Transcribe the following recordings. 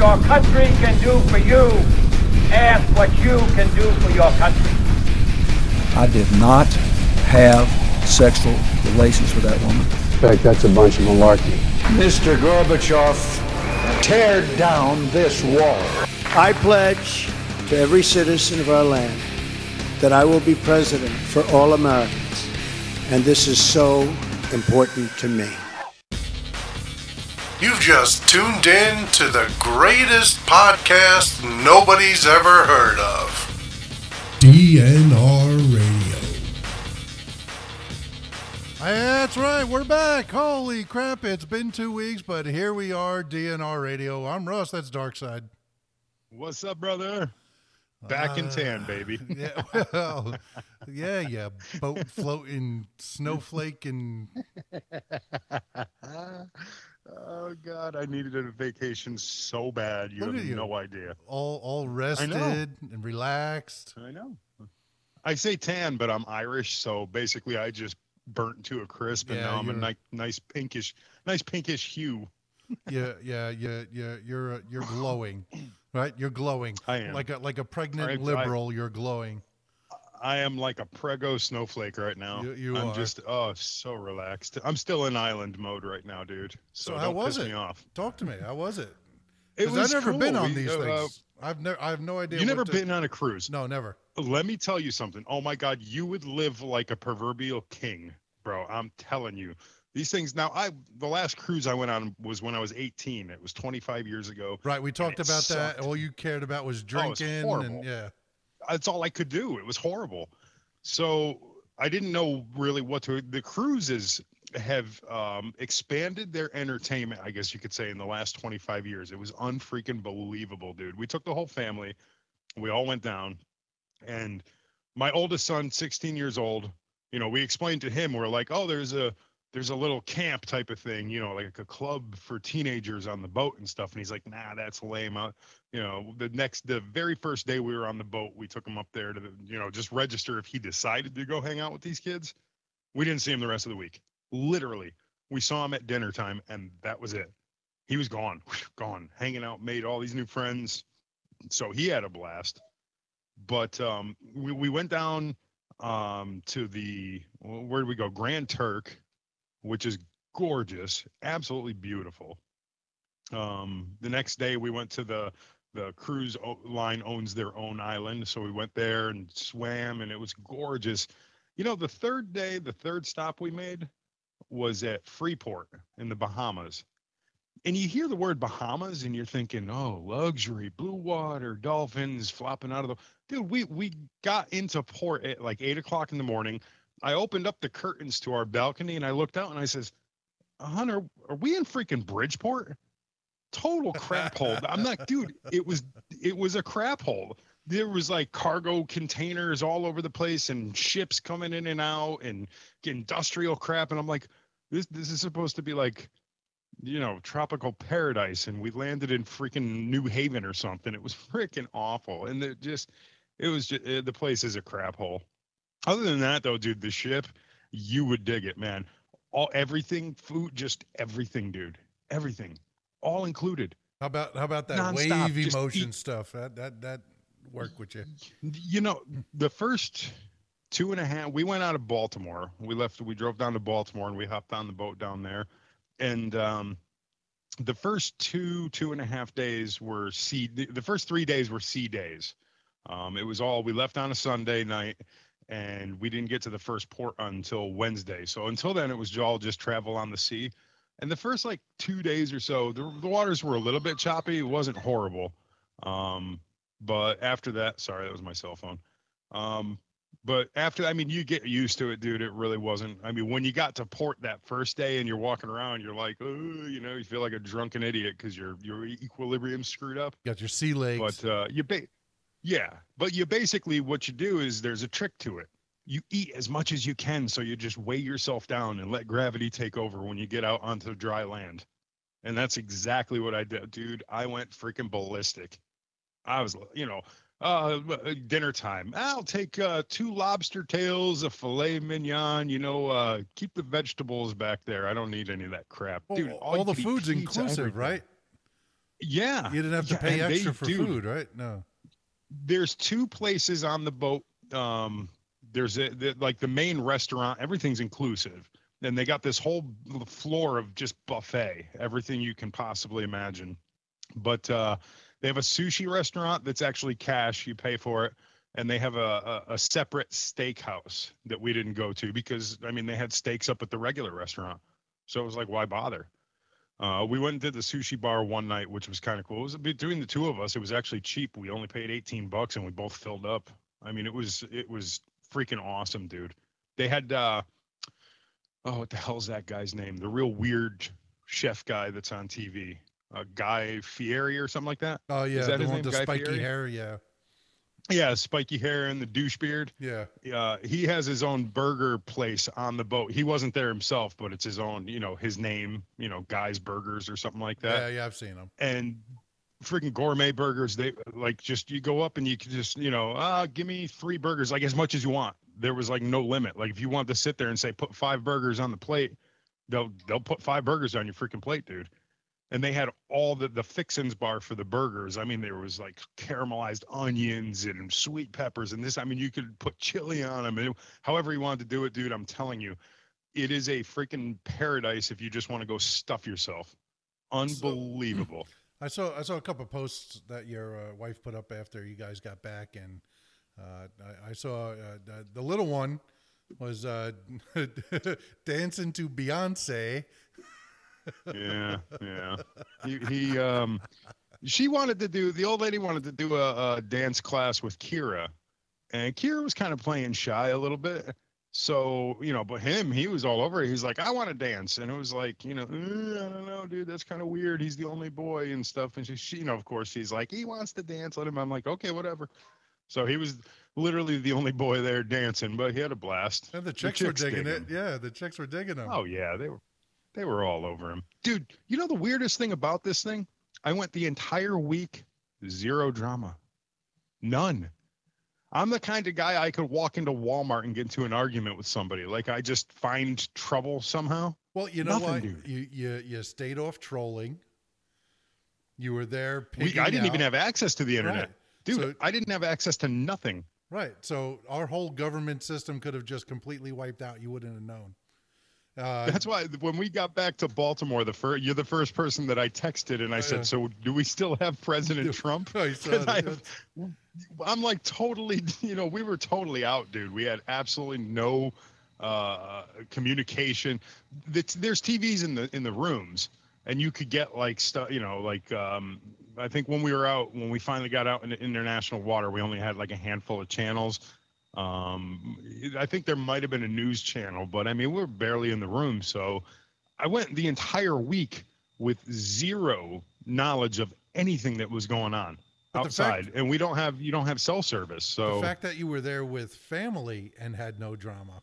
your country can do for you. Ask what you can do for your country. I did not have sexual relations with that woman. In fact, that's a bunch of malarkey. Mr. Gorbachev, tear down this wall. I pledge to every citizen of our land that I will be president for all Americans. And this is so important to me. You've just tuned in to the greatest podcast nobody's ever heard of. DNR Radio. That's right, we're back. Holy crap, it's been two weeks, but here we are, DNR Radio. I'm Russ, that's Darkside. What's up, brother? Back in uh, tan, baby. Yeah, well, yeah, yeah. Boat floating, snowflake, and oh God, I needed a vacation so bad. You Look have you. no idea. all all rested and relaxed. I know. I say tan, but I'm Irish, so basically I just burnt to a crisp, and Yeah, now I'm a you're- nice, pinkish, nice pinkish hue. Yeah, yeah, yeah, yeah. You're uh, you're glowing, right? You're glowing. I am. like a like a pregnant I- I- liberal. you're glowing. I am like a prego snowflake right now. You- you I'm are. just oh so relaxed. I'm still in island mode right now, dude. So, So how was piss it? me off. Talk to me. How was it? It was I've never been cool. on We, these uh, things. I've never. I have no idea. You never to- been on a cruise? No, never. Let me tell you something. Oh my God, you would live like a proverbial king, bro. I'm telling you. These things now I the last cruise I went on was when I was 18. It was 25 years ago. Right. We talked about that. All you cared about was Oh, drinking horrible. and yeah. That's all I could do. It was horrible. So I didn't know really what to the cruises have um, expanded their entertainment, I guess you could say, in the last 25 years. It was unfreaking believable, dude. We took the whole family, we all went down, and my oldest son, 16 years old, you know, we explained to him, we're like, oh, there's a there's a little camp type of thing, you know, like a club for teenagers on the boat and stuff. And he's like, nah, that's lame. You know, the next, the very first day we were on the boat, we took him up there to, the, you know, just register if he decided to go hang out with these kids. We didn't see him the rest of the week. Literally, we saw him at dinner time, and that was it. He was gone, gone, hanging out, made all these new friends. So he had a blast. But um, we, we went down um, to the, where did we go? Grand Turk, which is gorgeous, absolutely beautiful. Um, the next day we went to the the cruise line owns their own island, so we went there and swam, and it was gorgeous. You know, the third day, the third stop we made was at Freeport in the Bahamas. And you hear the word Bahamas and you're thinking, oh, luxury, blue water, dolphins flopping out of the dude. We we got into port at like eight o'clock in the morning. I opened up the curtains to our balcony and I looked out and I says, Hunter, are we in freaking Bridgeport? Total crap hole. I'm not, dude. It was it was a crap hole. There was like cargo containers all over the place and ships coming in and out and industrial crap. And I'm like, this this is supposed to be like, you know, tropical paradise. And we landed in freaking New Haven or something. It was freaking awful. And it just it was just eh, the place is a crap hole. Other than that, though, dude, the ship, you would dig it, man. All everything, food, just everything, dude. Everything, all included. How about how about that Nonstop, wave emotion eat. stuff? That that that work with you. You know, the first two and a half, we went out of Baltimore. We left, we drove down to Baltimore and we hopped on the boat down there. And um, the first two, two and a half days were sea, the, the first three days were sea days. Um, it was all, we left on a Sunday night and we didn't get to the first port until Wednesday. So until then, it was all just travel on the sea. And the first like two days or so, the, the waters were a little bit choppy. It wasn't horrible. Um, but after that, sorry, that was my cell phone. Um, but after, I mean, you get used to it, dude. It really wasn't. I mean, when you got to port that first day and you're walking around, you're like, oh, you know, you feel like a drunken idiot because your your equilibrium screwed up. You Got your sea legs. But uh, you ba- yeah, but you basically what you do is there's a trick to it. You eat as much as you can, so you just weigh yourself down and let gravity take over when you get out onto dry land. And that's exactly what I did, dude. I went freaking ballistic. I was, you know, uh, uh, dinner time. I'll take uh, two lobster tails, a filet mignon. You know, uh, keep the vegetables back there. I don't need any of that crap, Well, dude. all, you the food's inclusive, everything. right? Yeah, You didn't have to Yeah, pay and they extra for do. food, right? No. There's two places on the boat. Um, there's a the, like the main restaurant. Everything's inclusive, and they got this whole floor of just buffet, everything you can possibly imagine. But uh, they have a sushi restaurant that's actually cash. You pay for it, and they have a, a, a separate steakhouse that we didn't go to because I mean they had steaks up at the regular restaurant, so it was like why bother? Uh, we went and did the sushi bar one night, which was kind of cool. It was between the two of us. It was actually cheap. We only paid 18 bucks and we both filled up. I mean, it was it was freaking awesome, dude. They had uh oh, what the hell's that guy's name? The real weird chef guy that's on TV. Uh, Guy Fieri or something like that. Oh yeah, that the his one name, the Guy spiky Fieri? hair. Yeah, Yeah, spiky hair and the douche beard. yeah. uh, he has his own burger place on the boat. He wasn't there himself, but it's his own, you know, his name, you know, Guy's Burgers or something like that. yeah, yeah. I've seen him. And freaking gourmet burgers, they like just you go up and you can just, you know, ah, give me three burgers, like as much as you want. There was like no limit. Like if you want to sit there and say put five burgers on the plate, they'll they'll put five burgers on your freaking plate, dude. And they had all the the fixins bar for the burgers. I mean, there was like caramelized onions and sweet peppers and this. I mean, you could put chili on them, and however you wanted to do it, dude. I'm telling you, it is a freaking paradise if you just want to go stuff yourself. Unbelievable. I saw I saw a couple posts that your uh, wife put up after you guys got back, and uh, I, I saw uh, the, the little one was uh, dancing to Beyonce. yeah, yeah. He, he um, she wanted to do the old lady wanted to do a, a dance class with Kira, and Kira was kind of playing shy a little bit. So you know, but him, he was all over. it. He's like, I want to dance, and it was like, you know, "Uh, I don't know, dude, that's kind of weird. He's the only boy and stuff. And she, she, you know, of course, she's like, he wants to dance. Let him. I'm like, okay, whatever. So he was literally the only boy there dancing, but he had a blast. And the chicks, were chicks digging dig it. him. Yeah, the chicks were digging them. Oh yeah, they were they were all over him. Dude, you know the weirdest thing about this thing? I went the entire week zero drama. None. I'm the kind of guy I could walk into Walmart and get into an argument with somebody. Like I just find trouble somehow. Well, you know Nothing, what? dude. You you you stayed off trolling. You were there. We, I didn't even have access to the internet. Right. Dude, So- I didn't have access to nothing. Right. So our whole government system could have just completely wiped out. You wouldn't have known. Uh, That's why when we got back to Baltimore, the first you're the first person that I texted and I Yeah. said, "So do we still have President Trump?" I 'Cause I I'm like totally, you know, we were totally out, dude. We had absolutely no uh, communication. There's TVs in the in the rooms, and you could get like stuff, you know, like um, I think when we were out, when we finally got out in international water, we only had like a handful of channels. Um, I think there might have been a news channel, but I mean, we we're barely in the room, so I went the entire week with zero knowledge of anything that was going on But the fact- outside, and we don't have you don't have cell service, so the fact that you were there with family and had no drama.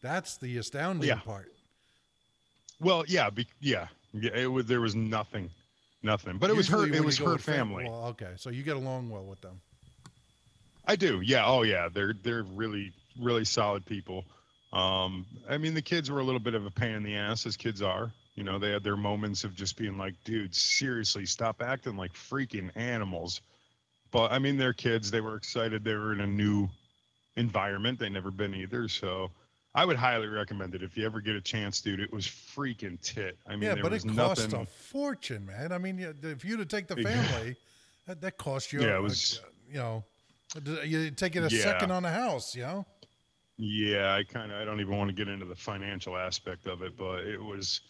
That's the astounding Yeah. part. well, yeah, be, yeah, yeah. It was there was nothing, nothing, but it was her. It was her with fam- family. Well, okay, so you get along well with them. I do. Yeah. Oh, yeah. They're they're really really solid people. Um, I mean, the kids were a little bit of a pain in the ass, as kids are. You know, they had their moments of just being like, "Dude, seriously, stop acting like freaking animals." But I mean, they're kids. They were excited. They were in a new environment. They never been either. So I would highly recommend it if you ever get a chance, dude. It was freaking tit. I mean, yeah, there but was it costs nothing. a fortune, man. I mean, if you to take the family, that, that costs you. Yeah, it was- you know, you take it a Yeah. second on a house. You know. Yeah, I kind of I don't even want to get into the financial aspect of it, but it was,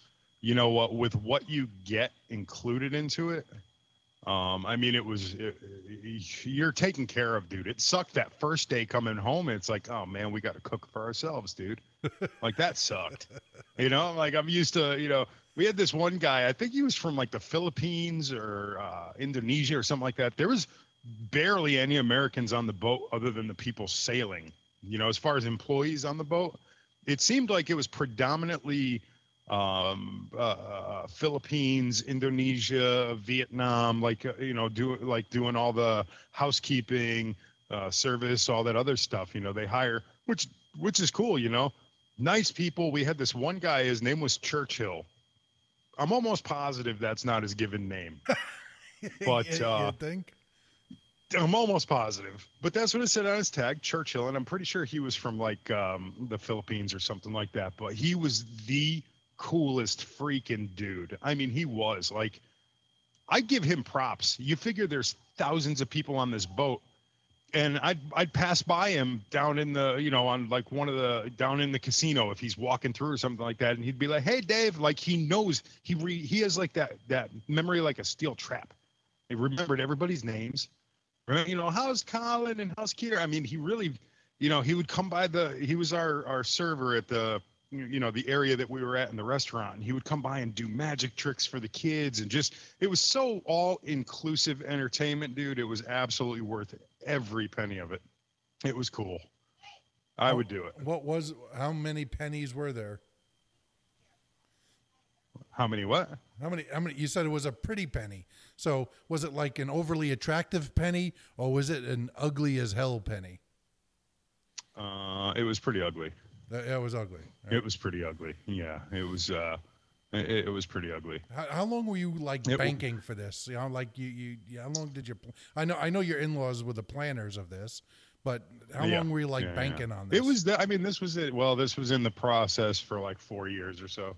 you know what, with what you get included into it. Um, I mean, it was it, you're taken care of, dude. It sucked that first day coming home. It's like, oh man, we got to cook for ourselves, dude. like that sucked. You know, like I'm used to, you know, we had this one guy. I think he was from like the Philippines or uh, Indonesia or something like that. There was barely any Americans on the boat other than the people sailing. You know, as far as employees on the boat, it seemed like it was predominantly um, uh, Philippines, Indonesia, Vietnam, like uh, you know, do like doing all the housekeeping, uh, service, all that other stuff. You know, they hire, which which is cool. You know, nice people. We had this one guy. His name was Churchill. I'm almost positive that's not his given name. But, uh, you think? I'm almost positive, but that's what it said on his tag, Churchill, and I'm pretty sure he was from like um, the Philippines or something like that. But he was the coolest freaking dude. I mean, he was like, I give him props. You figure there's thousands of people on this boat, and I'd I'd pass by him down in the you know on like one of the down in the casino if he's walking through or something like that, and he'd be like, "Hey, Dave," like he knows he re, he has like that that memory like a steel trap. He remembered everybody's names. You know, how's Colin and how's Keeter? I mean, he really, you know, he would come by the. He was our our server at the you know the area that we were at in the restaurant and he would come by and do magic tricks for the kids and just it was so all inclusive entertainment dude it was absolutely worth every penny of it it was cool i would do it What was? How many pennies were there? How many what How many? How many? You said it was a pretty penny. So was it like an overly attractive penny, or was it an ugly as hell penny? uh it was pretty ugly That, that was ugly. it was pretty ugly yeah it was uh it, it was pretty ugly How, how long were you like It w- banking for this? You know, like you, you, how long did you? pl- I know, I know your in-laws were the planners of this, but how Yeah. long were you like Yeah, yeah. banking on this? it was the, i mean this was it well this was in the process for like four years or so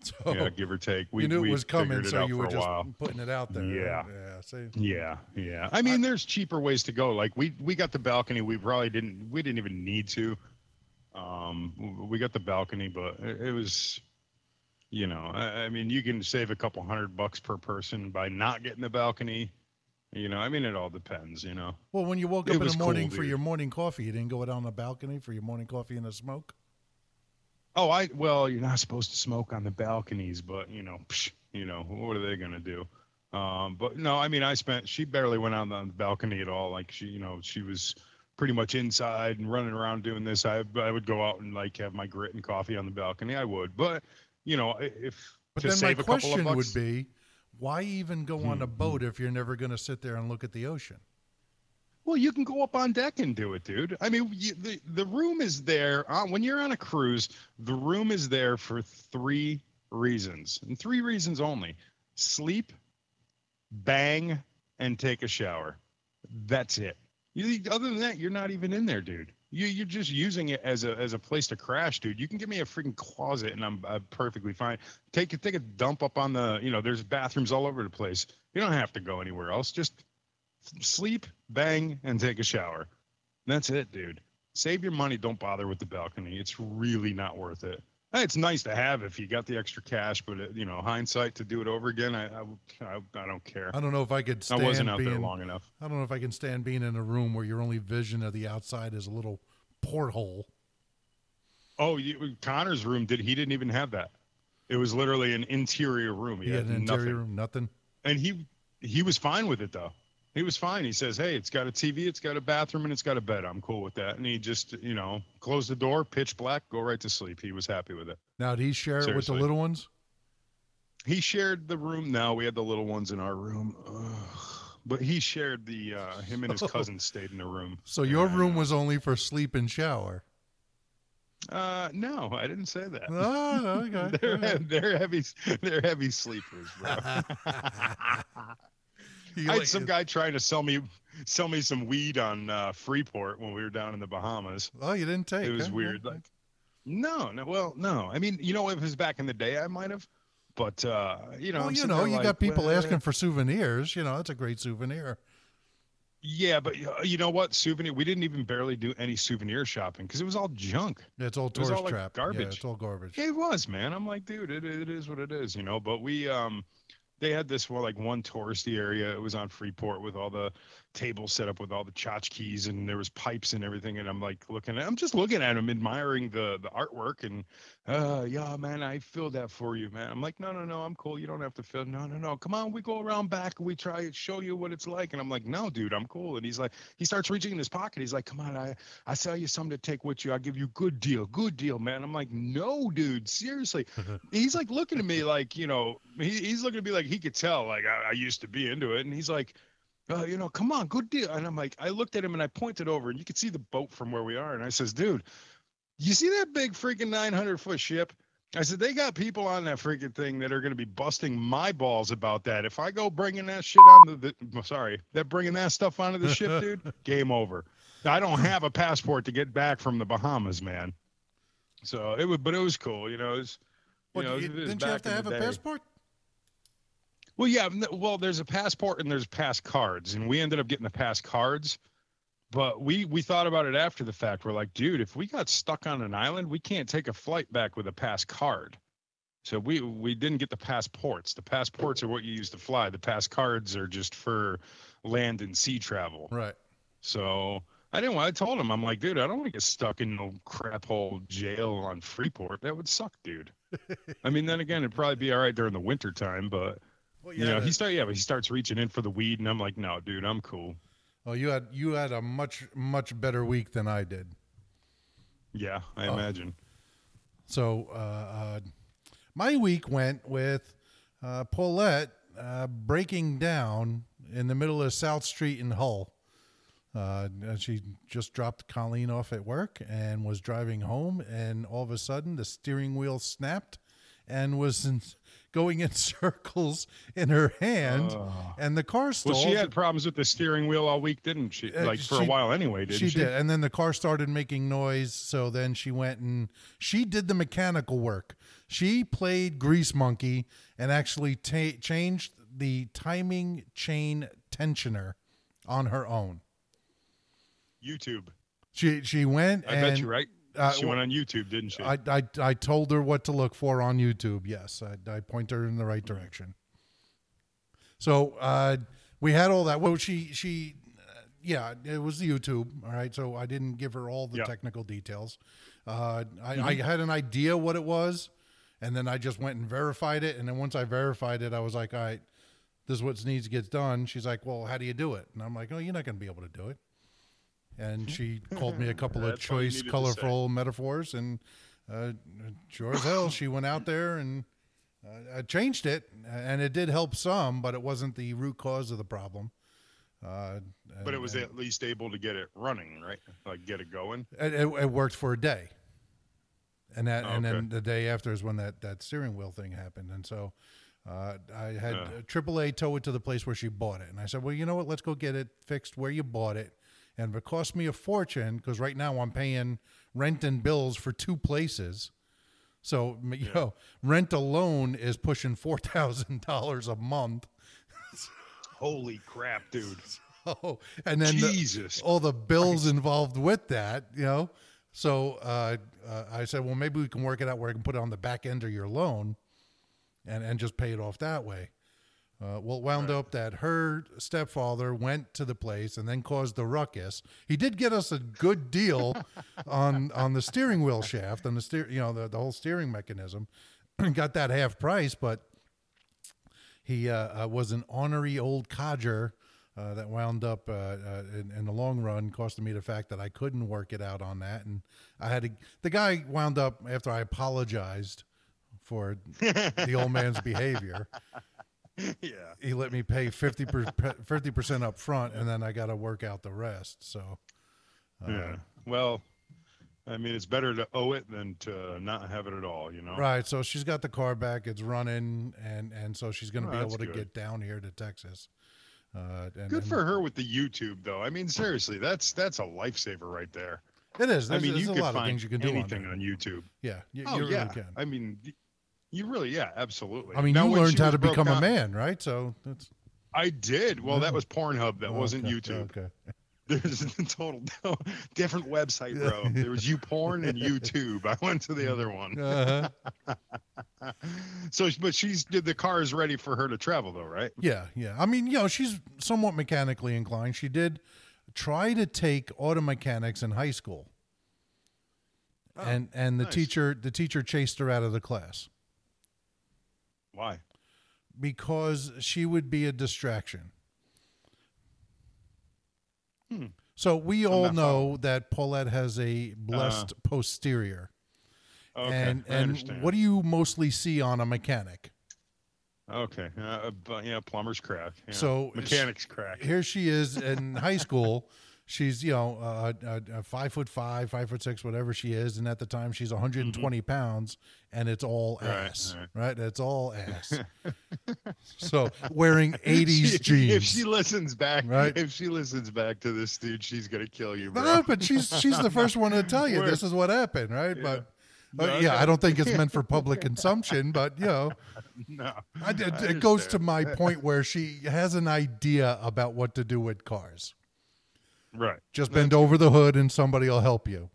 so yeah give or take we you knew it was coming, it so you were just while. putting it out there. Yeah. yeah. See, Yeah, yeah. I mean, there's cheaper ways to go. Like we we got the balcony. We probably didn't. We didn't even need to. Um, we got the balcony, but it, it was, you know, I, I mean, you can save a couple hundred bucks per person by not getting the balcony. You know, I mean, it all depends. You know. well, when you woke It up in the cool, morning for dude. your morning coffee, you didn't go out on the balcony for your morning coffee and a smoke. Oh, I well, you're not supposed to smoke on the balconies, but you know, psh, you know, what are they gonna do? Um, but no, I mean, I spent. She barely went out on the balcony at all. Like she, you know, she was pretty much inside and running around doing this. I I would go out and like have my grit and coffee on the balcony. I would, but you know, if But to then my save a couple of question would be, why even go on a Hmm, boat if you're never going to sit there and look at the ocean? Well, you can go up on deck and do it, dude. I mean, you, the the room is there uh, when you're on a cruise. The room is there for three reasons, and three reasons only: sleep, bang, and take a shower. That's it. You, other than that, you're not even in there, dude. You you're just using it as a as a place to crash, dude. You can give me a freaking closet, and I'm, I'm perfectly fine. Take take a dump up on the you know. There's bathrooms all over the place. You don't have to go anywhere else. Just sleep, bang, and take a shower. That's it, dude. Save your money. Don't bother with the balcony. It's really not worth it. It's nice to have if you got the extra cash, but uh, you know, hindsight to do it over again, I I, I, I don't care. I don't know if I could I stand wasn't out being, there long enough. I don't know if I can stand being in a room where your only vision of the outside is a little porthole. Oh, you, Connor's room did. He didn't even have that. It was literally an interior room. He, He had an nothing. interior room, nothing. and he he was fine with it though. He was fine. He says, "Hey, it's got a TV, it's got a bathroom, and it's got a bed. I'm cool with that." And he just, you know, closed the door, pitch black, go right to sleep. He was happy with it. Now, did he share it with the little ones? He shared the room. Now we had the little ones in our room, Ugh. but he shared the. uh Him and his cousin stayed in a room. So your I room was only for sleep and shower. Uh, no, I didn't say that. Oh, okay. they're, okay. they're heavy. They're heavy sleepers, bro. I had some guy trying to sell me sell me some weed on uh, Freeport when we were down in the Bahamas. Oh, you didn't take. it was huh? weird. Like, no, no, well, no. I mean, you know, if it was back in the day, I might have. But uh, you know, well, you know, you like, got people well, asking for souvenirs. You know, that's a great souvenir. Yeah, but uh, you know what? Souvenir. We didn't even barely do any souvenir shopping because it was all junk. Yeah, it's all It tourist all, like, trap. Yeah, garbage. it's all garbage. It was, man. I'm like, dude, it, it is what it is, you know. But we, um, they had this well, like one touristy area. It was on Freeport with all the, table set up with all the tchotchkes and there was pipes and everything. And I'm like looking at, I'm just looking at him, admiring the the artwork. And uh, yeah, man, I filled that for you, man. I'm like, no, no, no, I'm cool. You don't have to fill. No, no, no. Come on, we go around back and we try to show you what it's like. And I'm like, no, dude, I'm cool. And he's like, he starts reaching in his pocket. He's like, come on, I I sell you something to take with you. I'll give you good deal, good deal, man. I'm like, no, dude, seriously. he's like looking at me like, you know, he, he's looking at me like he could tell, like I, I used to be into it. And he's like, uh, you know, come on, good deal. And I'm like, I looked at him and I pointed over, and you could see the boat from where we are. And I says, dude, you see that big freaking 900 foot ship? I said, they got people on that freaking thing that are going to be busting my balls about that. If I go bringing that shit on the, the sorry, that bringing that stuff onto the ship, dude, game over. I don't have a passport to get back from the Bahamas, man. So it would, but it was cool, you know. It was, you What, know, you- it was didn't you have to have a day. passport? Well, yeah. Well, there's a passport and there's pass cards, and we ended up getting the pass cards. But we we thought about it after the fact. We're like, dude, if we got stuck on an island, we can't take a flight back with a pass card. So we we didn't get the passports. The passports are what you use to fly. The pass cards are just for land and sea travel. Right. So I didn't. I told him, I'm like, dude, I don't want to get stuck in no crap hole jail on Freeport. That would suck, dude. I mean, then again, it'd probably be all right during the winter time, but Well, you know, he start yeah, but he starts reaching in for the weed, and I'm like, no, dude, I'm cool. Oh, you had you had a much much better week than I did. Yeah, I Oh. imagine. So uh, uh, my week went with uh, Paulette uh, breaking down in the middle of South Street in Hull. Uh, she just dropped Colleen off at work and was driving home, and all of a sudden the steering wheel snapped and was in, going in circles in her hand, and the car stalled. Well, she had problems with the steering wheel all week, didn't she? Uh, Like for a while anyway, didn't she, she? did, and then the car started making noise. So then she went and she did the mechanical work. She played grease monkey and actually ta- changed the timing chain tensioner on her own. YouTube. She she went. I and, bet you right. Uh, she went on YouTube, didn't she? I, I I told her what to look for on YouTube. Yes, I, I point her in the right direction. So uh, we had all that. Well, she she, uh, yeah, it was the YouTube. All right, so I didn't give her all the Yeah. technical details. Uh, I, I had an idea what it was, and then I just went and verified it. And then once I verified it, I was like, all right, this is what needs to get done. She's like, well, how do you do it? And I'm like, oh, you're not going to be able to do it. And she called me a couple of That's all you choice, needed to say. colorful metaphors, and uh, sure as hell, she went out there and uh, uh, changed it, and it did help some, but it wasn't the root cause of the problem. Uh, but it was at least able to get it running, right? Like get it going. it, it, it worked for a day, and that and then the day after is when that that steering wheel thing happened, and so. Uh, I had AAA tow it to the place where she bought it, and I said, "Well, you know what? Let's go get it fixed where you bought it." And if it cost me a fortune, because right now I'm paying rent and bills for two places, so you know, rent alone is pushing four thousand dollars a month. Holy crap, dude! Oh, and then the- Jesus. all the bills involved with that, you know. So uh, uh, I said, well, maybe we can work it out where I can put it on the back end of your loan, and and just pay it off that way. Uh, well, it wound up that her stepfather went to the place and then caused the ruckus. He did get us a good deal on on the steering wheel shaft and the steer, you know, the, the whole steering mechanism. Got that half price, but he uh, uh, was an ornery old codger uh, that wound up uh, uh, in, in the long run costing me the fact that I couldn't work it out on that, and I had to. The guy wound up after I apologized for the old man's behavior. yeah. He let me pay 50 percent up front, and then I got to work out the rest. So Yeah. Well, I mean, it's better to owe it than to not have it at all. You know. right, so she's got the car back. It's running, and and so she's going to Oh, be able to good. get down here to Texas. Uh, and, Good and for her with the YouTube, though. I mean, seriously, that's that's a lifesaver right there. It is. I mean, there's you a could lot of find things you can do anything there. on, YouTube. Yeah, you, oh you yeah. can. I mean, you really, yeah, absolutely. I mean, Now, you learned how to become a man, right? So that's I did. Well, that Oh. was Pornhub. That wasn't okay, YouTube. Okay. There's a total different website, bro. There was YouPorn and YouTube. I went to the other one. Uh-huh. so, but she's did the car is ready for her to travel, though, right? Yeah, yeah. I mean, you know, she's somewhat mechanically inclined. She did try to take auto mechanics in high school. and and the nice. teacher the teacher chased her out of the class Why? because she would be a distraction. Hmm. So we I'm all know that Paulette has a blessed posterior. Okay, and I and understand. what do you mostly see on a mechanic? Okay, uh, yeah, plumber's crack. yeah. So mechanics crack. Here she is in high school. She's you know uh, uh, uh, five foot five, five foot six, whatever she is, and at the time she's 120 pounds, and it's all Mm-hmm. Right, ass, right. right? It's all ass. so wearing 80s She- jeans. If she listens back, Right. if she listens back to this dude, she's gonna kill you, bro. No, but she's she's the first one to tell you this is what happened, right? But but No, yeah, okay. I don't think it's meant for public consumption, but you know, no, I, it, I it goes to my point where she has an idea about what to do with cars. Right. Just bend over the hood and somebody will help you.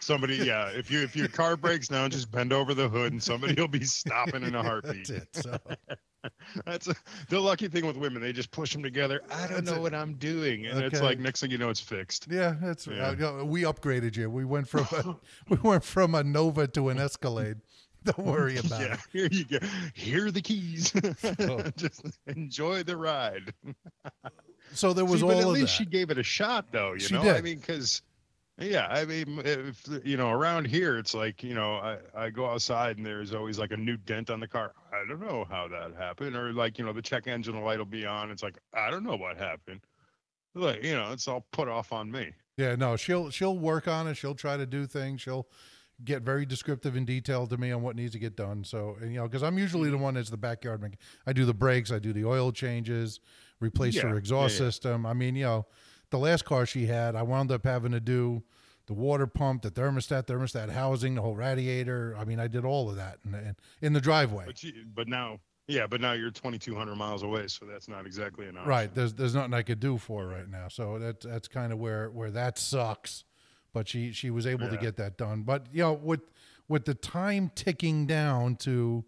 Somebody, yeah. If you if your car breaks down, just bend over the hood, and somebody will be stopping in a heartbeat. That's heartbeat. it. So, That's a, the lucky thing with women; they just push them together. I don't That's know it. what I'm doing, and it's like next thing you know, it's fixed. yeah, that's Yeah. Uh, we upgraded you. We went from a, we went from a Nova to an Escalade. Don't worry about Yeah, it. here you go. Here are the keys. Oh. just enjoy the ride. So there was See, all but at least that. she gave it a shot, though. You She know, I mean, because yeah, I mean, if you know, around here, it's like you know, I I go outside and there's always like a new dent on the car. I don't know how that happened, or like you know, the check engine light will be on. It's like I don't know what happened. Like you know, it's all put off on me. Yeah, no, she'll she'll work on it. She'll try to do things. She'll get very descriptive and detailed to me on what needs to get done. So, and, you know, because I'm usually the mm-hmm. one that's the backyard. I do the brakes, I do the oil changes, replace Yeah, her exhaust yeah. system. I mean, you know, the last car she had, I wound up having to do the water pump, the thermostat, thermostat housing, the whole radiator. I mean, I did all of that in, in, in the driveway. But you, but now, yeah, but now you're 2,200 miles away, so that's not exactly an option. Right. There's there's nothing I could do for right now. So that's that's kind of where where that sucks. But she she was able to get that done. But you know, with with the time ticking down to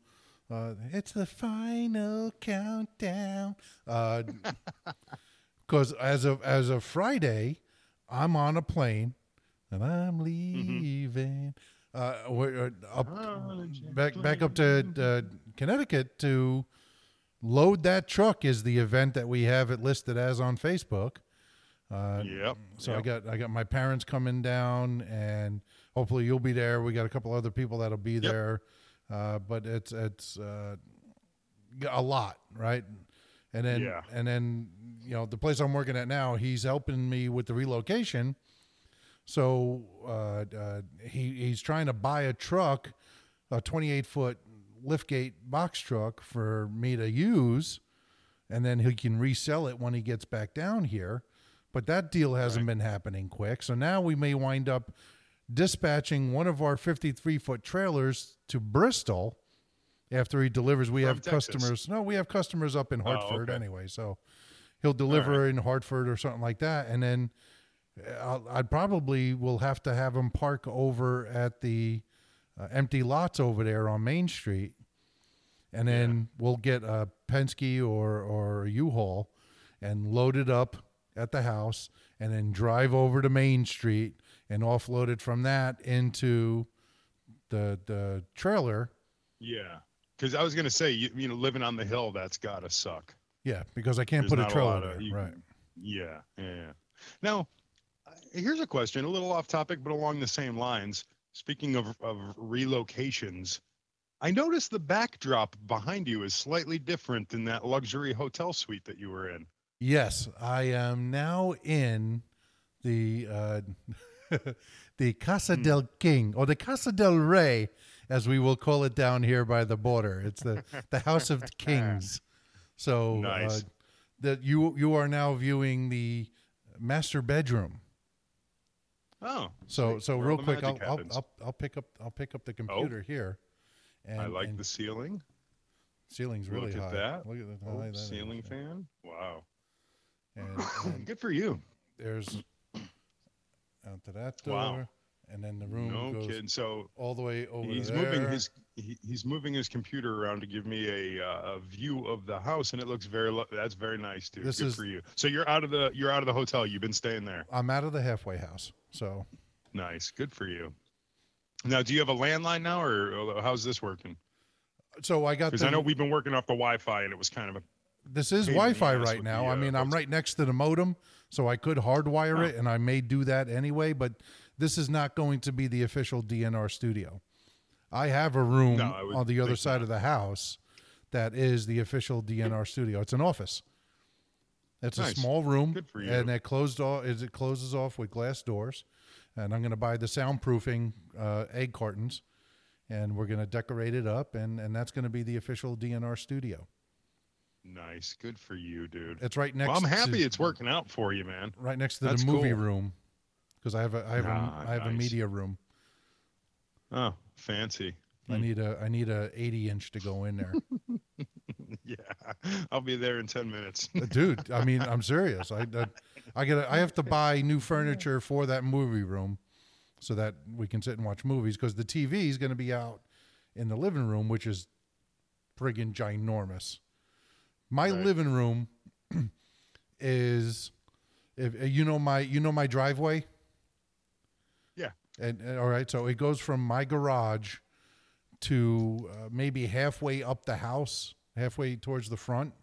uh, it's the final countdown. Because as of as of Friday, I'm on a plane and I'm leaving. Uh, uh, up, back back up to uh, Connecticut to load that truck is the event that we have it listed as on Facebook. Uh, Yep. so I got I got my parents coming down, and hopefully you'll be there. We got a couple other people that'll be there, uh, but it's it's uh, a lot, right? And then Yeah. and then you know the place I'm working at now, he's helping me with the relocation. So uh, uh, he he's trying to buy a truck, a 28 foot liftgate box truck for me to use, and then he can resell it when he gets back down here. But that deal hasn't been happening quick. So now we may wind up dispatching one of our 53 foot trailers to Bristol after he delivers. We From have Texas. customers. No, we have customers up in Oh, Hartford okay. anyway. So he'll deliver in Hartford or something like that. And then I'll, I'd probably will have to have him park over at the uh, empty lots over there on Main Street, and then we'll get a Penske or or a U-Haul and load it up at the house, and then drive over to Main Street and offloaded from that into the the trailer. Yeah. Because I was gonna say, you, you know, living on the hill, that's gotta suck. Yeah, because I can't There's put a trailer there. you- right. Yeah, yeah. yeah. Now, here's a question, a little off topic, but along the same lines. Speaking of, of relocations, I noticed the backdrop behind you is slightly different than that luxury hotel suite that you were in. Yes, I am now in the uh, the Casa Hmm. del King or the Casa del Rey, as we will call it down here by the border. It's the the House of Kings. So Nice. uh, that you you are now viewing the master bedroom. Oh, So so real quick, I'll, I'll. I'll I'll pick up I'll pick up the computer here. And, I like and the ceiling. ceiling's really Look high. at that. Look at Oh, high that is, ceiling fan. Wow. And, and Good for you. there's out to that door, Wow. and then the room No goes kidding. So all the way over he's there. moving his he, he's moving his computer around to give me a, uh, a view of the house, and it looks very. Lo- that's very nice, dude. This Good is- for you. So you're out of the you're out of the hotel. You've been staying there. I'm out of the halfway house, so Nice. Good for you. Now, do you have a landline now, or how's this working? so I got Because I know we've been working off the Wi-Fi, and it was kind of a this is pain in the Wi-Fi right now. I uh, mean, I'm right next to the modem, so I could hardwire Oh. it, and I may do that anyway. But this is not going to be the official DNR studio. I have a room No, on the other side not. of the house that is the official DNR studio. It's an office. It's a small room, Good for you. and it closed off. Is it closes off with glass doors, and I'm going to buy the soundproofing uh, egg cartons, and we're going to decorate it up, and and that's going to be the official DNR studio. Nice. Good for you, dude. It's right next. Well, I'm happy to, it's working out for you, man. right next to That's the movie cool. room because I have a I have Ah, a I have a media room. Oh, fancy. I need a I need a 80 inch to go in there, Yeah, I'll be there in ten minutes. dude. I mean, I'm serious. I I, I get I have to buy new furniture for that movie room, so that we can sit and watch movies because the TV is going to be out in the living room, which is friggin' ginormous. My Right. living room is, if you know my you know my driveway. yeah. And, and- all right, so it goes from my garage to uh, maybe halfway up the house, halfway towards the front,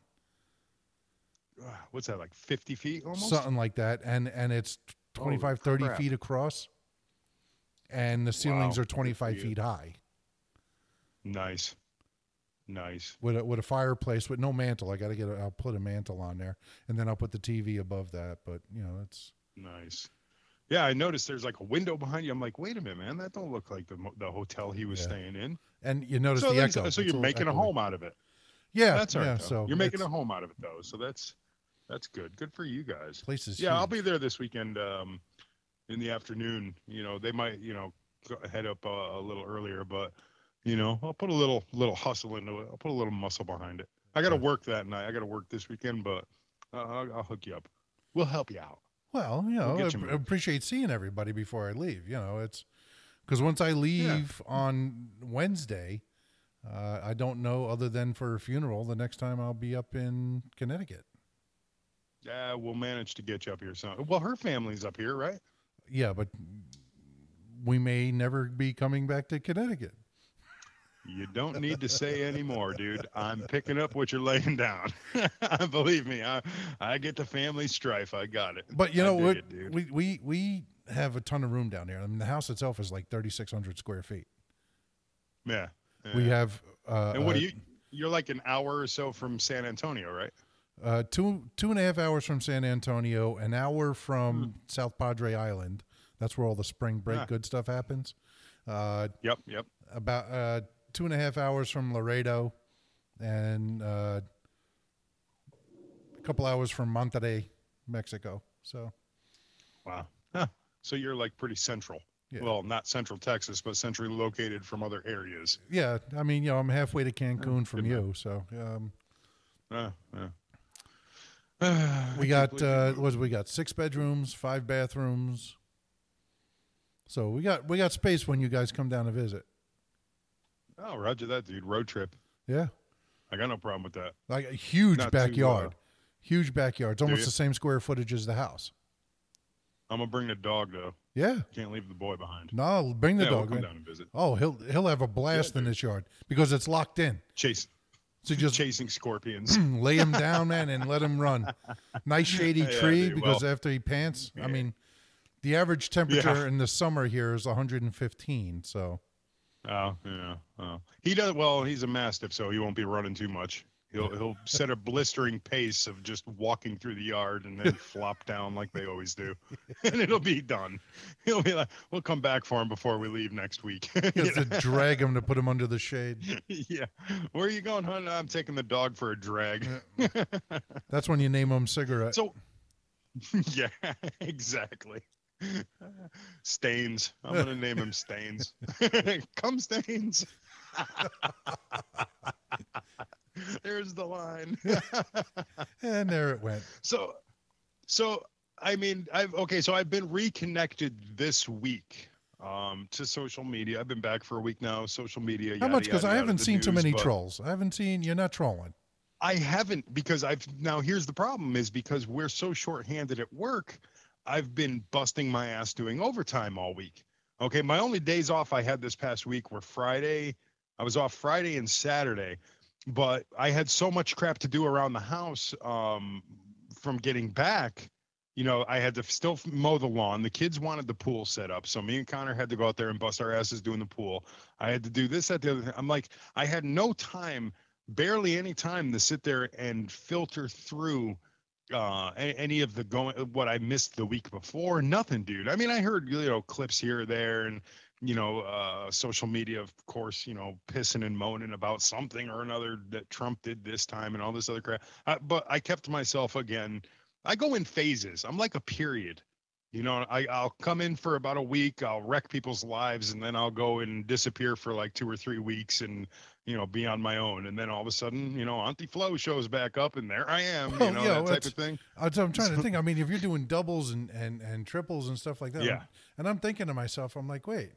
Uh, What's that like? Fifty feet almost. something like that, and and it's 25, 30 crap. feet across, and the ceilings Wow, are 25 feet high Nice. Nice. with a, with a fireplace with no mantle. I got to get a, I'll put a mantle on there, and then I'll put the TV above that. But you know, it's Nice. Yeah, I noticed there's like a window behind you. I'm like, wait a minute, man, that don't look like the the hotel he was Yeah. staying in. and you notice So, the echo. so It's you're little making a home out of it. Yeah, That's all right. yeah. though. So you're making a home out of it though. So that's that's good. Good for you guys. Places. Yeah, I'll be there this weekend um, in the afternoon. You know, they might, you know, head up uh, a little earlier, but you know, I'll put a little little hustle into it. I'll put a little muscle behind it. I got to work that night. I got to work this weekend, but uh, I'll, I'll hook you up. We'll help you out. Well, you know, get I you I appreciate seeing everybody before I leave. You know, it's because once I leave on Wednesday, uh, I don't know other than for a funeral the next time I'll be up in Connecticut. Yeah, we'll manage to get you up here soon. Well, her family's up here, right? Yeah, but we may never be coming back to Connecticut. You don't need to say anymore, dude. I'm picking up what you're laying down. Believe me, I I get the family strife. I got it. But you know what? We we we have a ton of room down here. I mean, the house itself is like thirty six hundred square feet. yeah. We have uh, And what do you? You're like an hour or so from San Antonio, right? Uh, two two and a half hours from San Antonio, an hour from South Padre Island. That's where all the spring break Hmm. Ah. good stuff happens. Uh, Yep, yep. about uh, two and a half hours from Laredo, and uh, a couple hours from Monterrey, Mexico. So Wow. Huh. So you're like pretty central. Yeah. Well, not central Texas, but centrally located from other areas. yeah, I mean, you know, I'm halfway to Cancun from you. So um, Uh, yeah. we got uh, was we got six bedrooms, five bathrooms. So we got we got space when you guys come down to visit. Oh, Roger that, dude. Road trip. Yeah. I got no problem with that. Like a huge Not too, backyard. uh, huge backyard. It's almost the same square footage as the house. I'm gonna bring the dog though. Yeah. Can't leave the boy behind. No, bring the yeah, we'll dog come in. down and visit. Oh, he'll he'll have a blast in dude. this yard because it's locked in. Chase, So just chasing scorpions. lay him down, man, and let him run. Nice shady Yeah, tree dude, because well, after he pants, I mean, the average temperature Yeah. in the summer here is 115. So Oh, yeah. Oh. He does well. He's a mastiff, so he won't be running too much. He'll he'll set a blistering pace of just walking through the yard and then flop down like they always do, and it'll be done. He'll be like, "We'll come back for him before we leave next week." he You has to drag him to put him under the shade. yeah. Where are you going, hon? I'm taking the dog for a drag. That's when you name him cigarette. So, yeah, exactly. Stains. I'm gonna name him Stains. Come Stains. There's the line. and there it went. so, so I mean, I've okay. So I've been reconnected this week um, to social media. I've been back for a week now. Social media. How yada, much? Because I haven't seen too many trolls. I haven't seen. You're not trolling. I haven't because I've now. Here's the problem: is because we're so short-handed at work. I've been busting my ass doing overtime all week. Okay, my only days off I had this past week were Friday. I was off Friday and Saturday, but I had so much crap to do around the house um, from getting back. You know, I had to still mow the lawn. The kids wanted the pool set up, so me and Connor had to go out there and bust our asses doing the pool. I had to do this at the other. Thing. I'm like, I had no time, barely any time to sit there and filter through uh any of the going what I missed the week before. Nothing, dude. I mean, I heard you know clips here there, and you know, uh, social media, of course, you know, pissing and moaning about something or another that Trump did this time and all this other crap. Uh, but I kept myself again. I go in phases. I'm like a period. You know, I, I'll come in for about a week, I'll wreck people's lives, and then I'll go and disappear for like two or three weeks and, you know, be on my own. And then all of a sudden, you know, Auntie Flo shows back up and there I am, Well, you know, yeah, that well, type of thing. I'm trying to think. I mean, if you're doing doubles and, and, and triples and stuff like that, Yeah. And I'm thinking to myself, I'm like, wait.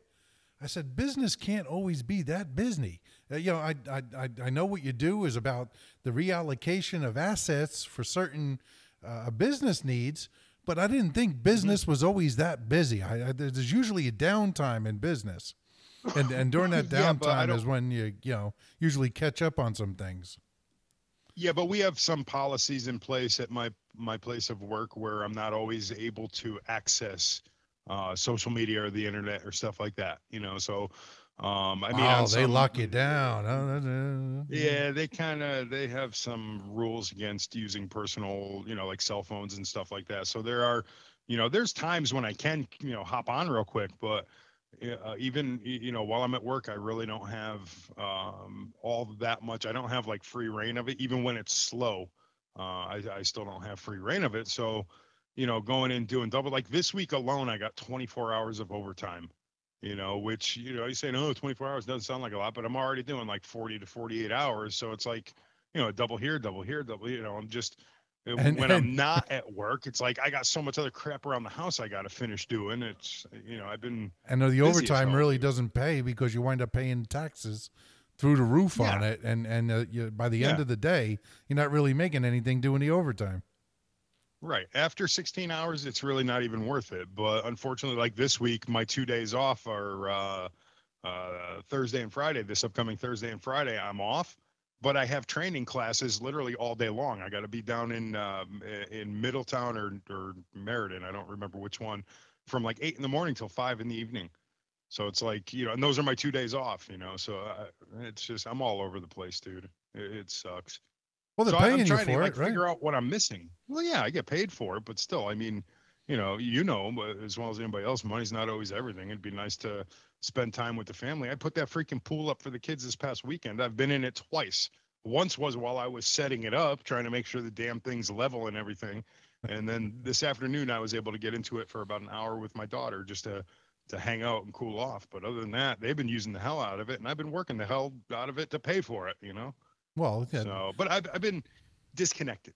I said, business can't always be that busy. Uh, you know, I, I I I know what you do is about the reallocation of assets for certain uh, business needs, but I didn't think business was always that busy. I, I, there's usually a downtime in business, and and during that Yeah, downtime don't- is when you you know usually catch up on some things. Yeah, but we have some policies in place at my my place of work where I'm not always able to access uh, social media or the internet or stuff like that. You know, so um, I mean, oh, on they lock you down. Yeah, they kind of they have some rules against using personal, you know, like cell phones and stuff like that. So there are, you know, there's times when I can, you know, hop on real quick, but uh, even you know while I'm at work, I really don't have um, all that much. I don't have like free reign of it, even when it's slow. Uh, I, I still don't have free reign of it. So, you know, going in doing double like this week alone, I got 24 hours of overtime you know, which, you know, you say, no, 24 hours doesn't sound like a lot, but I'm already doing like 40 to 48 hours. So it's like, you know, double here, double here, double, you know, I'm just, uh, And- when and- I'm not at work, it's like I got so much other crap around the house I got to finish doing. It's, you know, I've been, And the overtime really doesn't pay because you wind up paying taxes through the roof on it, and and uh, you, by the end of the day, you're not really making anything doing the overtime. Right. After 16 hours, it's really not even worth it. But unfortunately, like this week, my two days off are uh, uh, Thursday and Friday. This upcoming Thursday and Friday, I'm off. But I have training classes literally all day long. I got to be down in um, in Middletown or or Meriden. I don't remember which one. From like eight in the morning till five in the evening. So it's like you know, and those are my two days off. You know, so I, it's just I'm all over the place, dude. It, it sucks Well, they're so paying I'm you trying for to it, like right? figure out what I'm missing. Well, yeah, I get paid for it, but still, I mean, you know, you know, as well as anybody else, money's not always everything. It'd be nice to spend time with the family. I put that freaking pool up for the kids this past weekend. I've been in it twice. Once was while I was setting it up, trying to make sure the damn thing's level and everything. And then this afternoon, I was able to get into it for about an hour with my daughter just to to hang out and cool off. But other than that, they've been using the hell out of it, and I've been working the hell out of it to pay for it. You know. Well, yeah, So, but I've, I've been disconnected.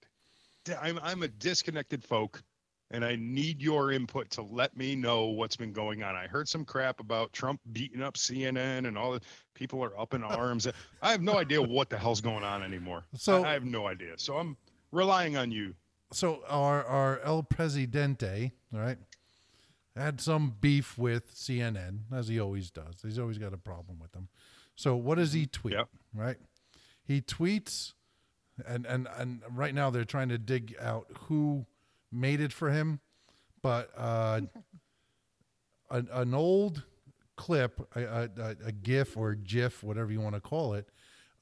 I'm, I'm a disconnected folk, and I need your input to let me know what's been going on. I heard some crap about Trump beating up CNN and all the people are up in arms. I have no idea what the hell's going on anymore. So- I, I have no idea. So I'm relying on you. so our our El Presidente, right, had some beef with CNN as he always does. He's always got a problem with them. So what does he mm-hmm. tweet? Yep. Right, he tweets, and and and right now they're trying to dig out who made it for him, but uh, an, an old clip, a, a, a- GIF or GIF, whatever you want to call it,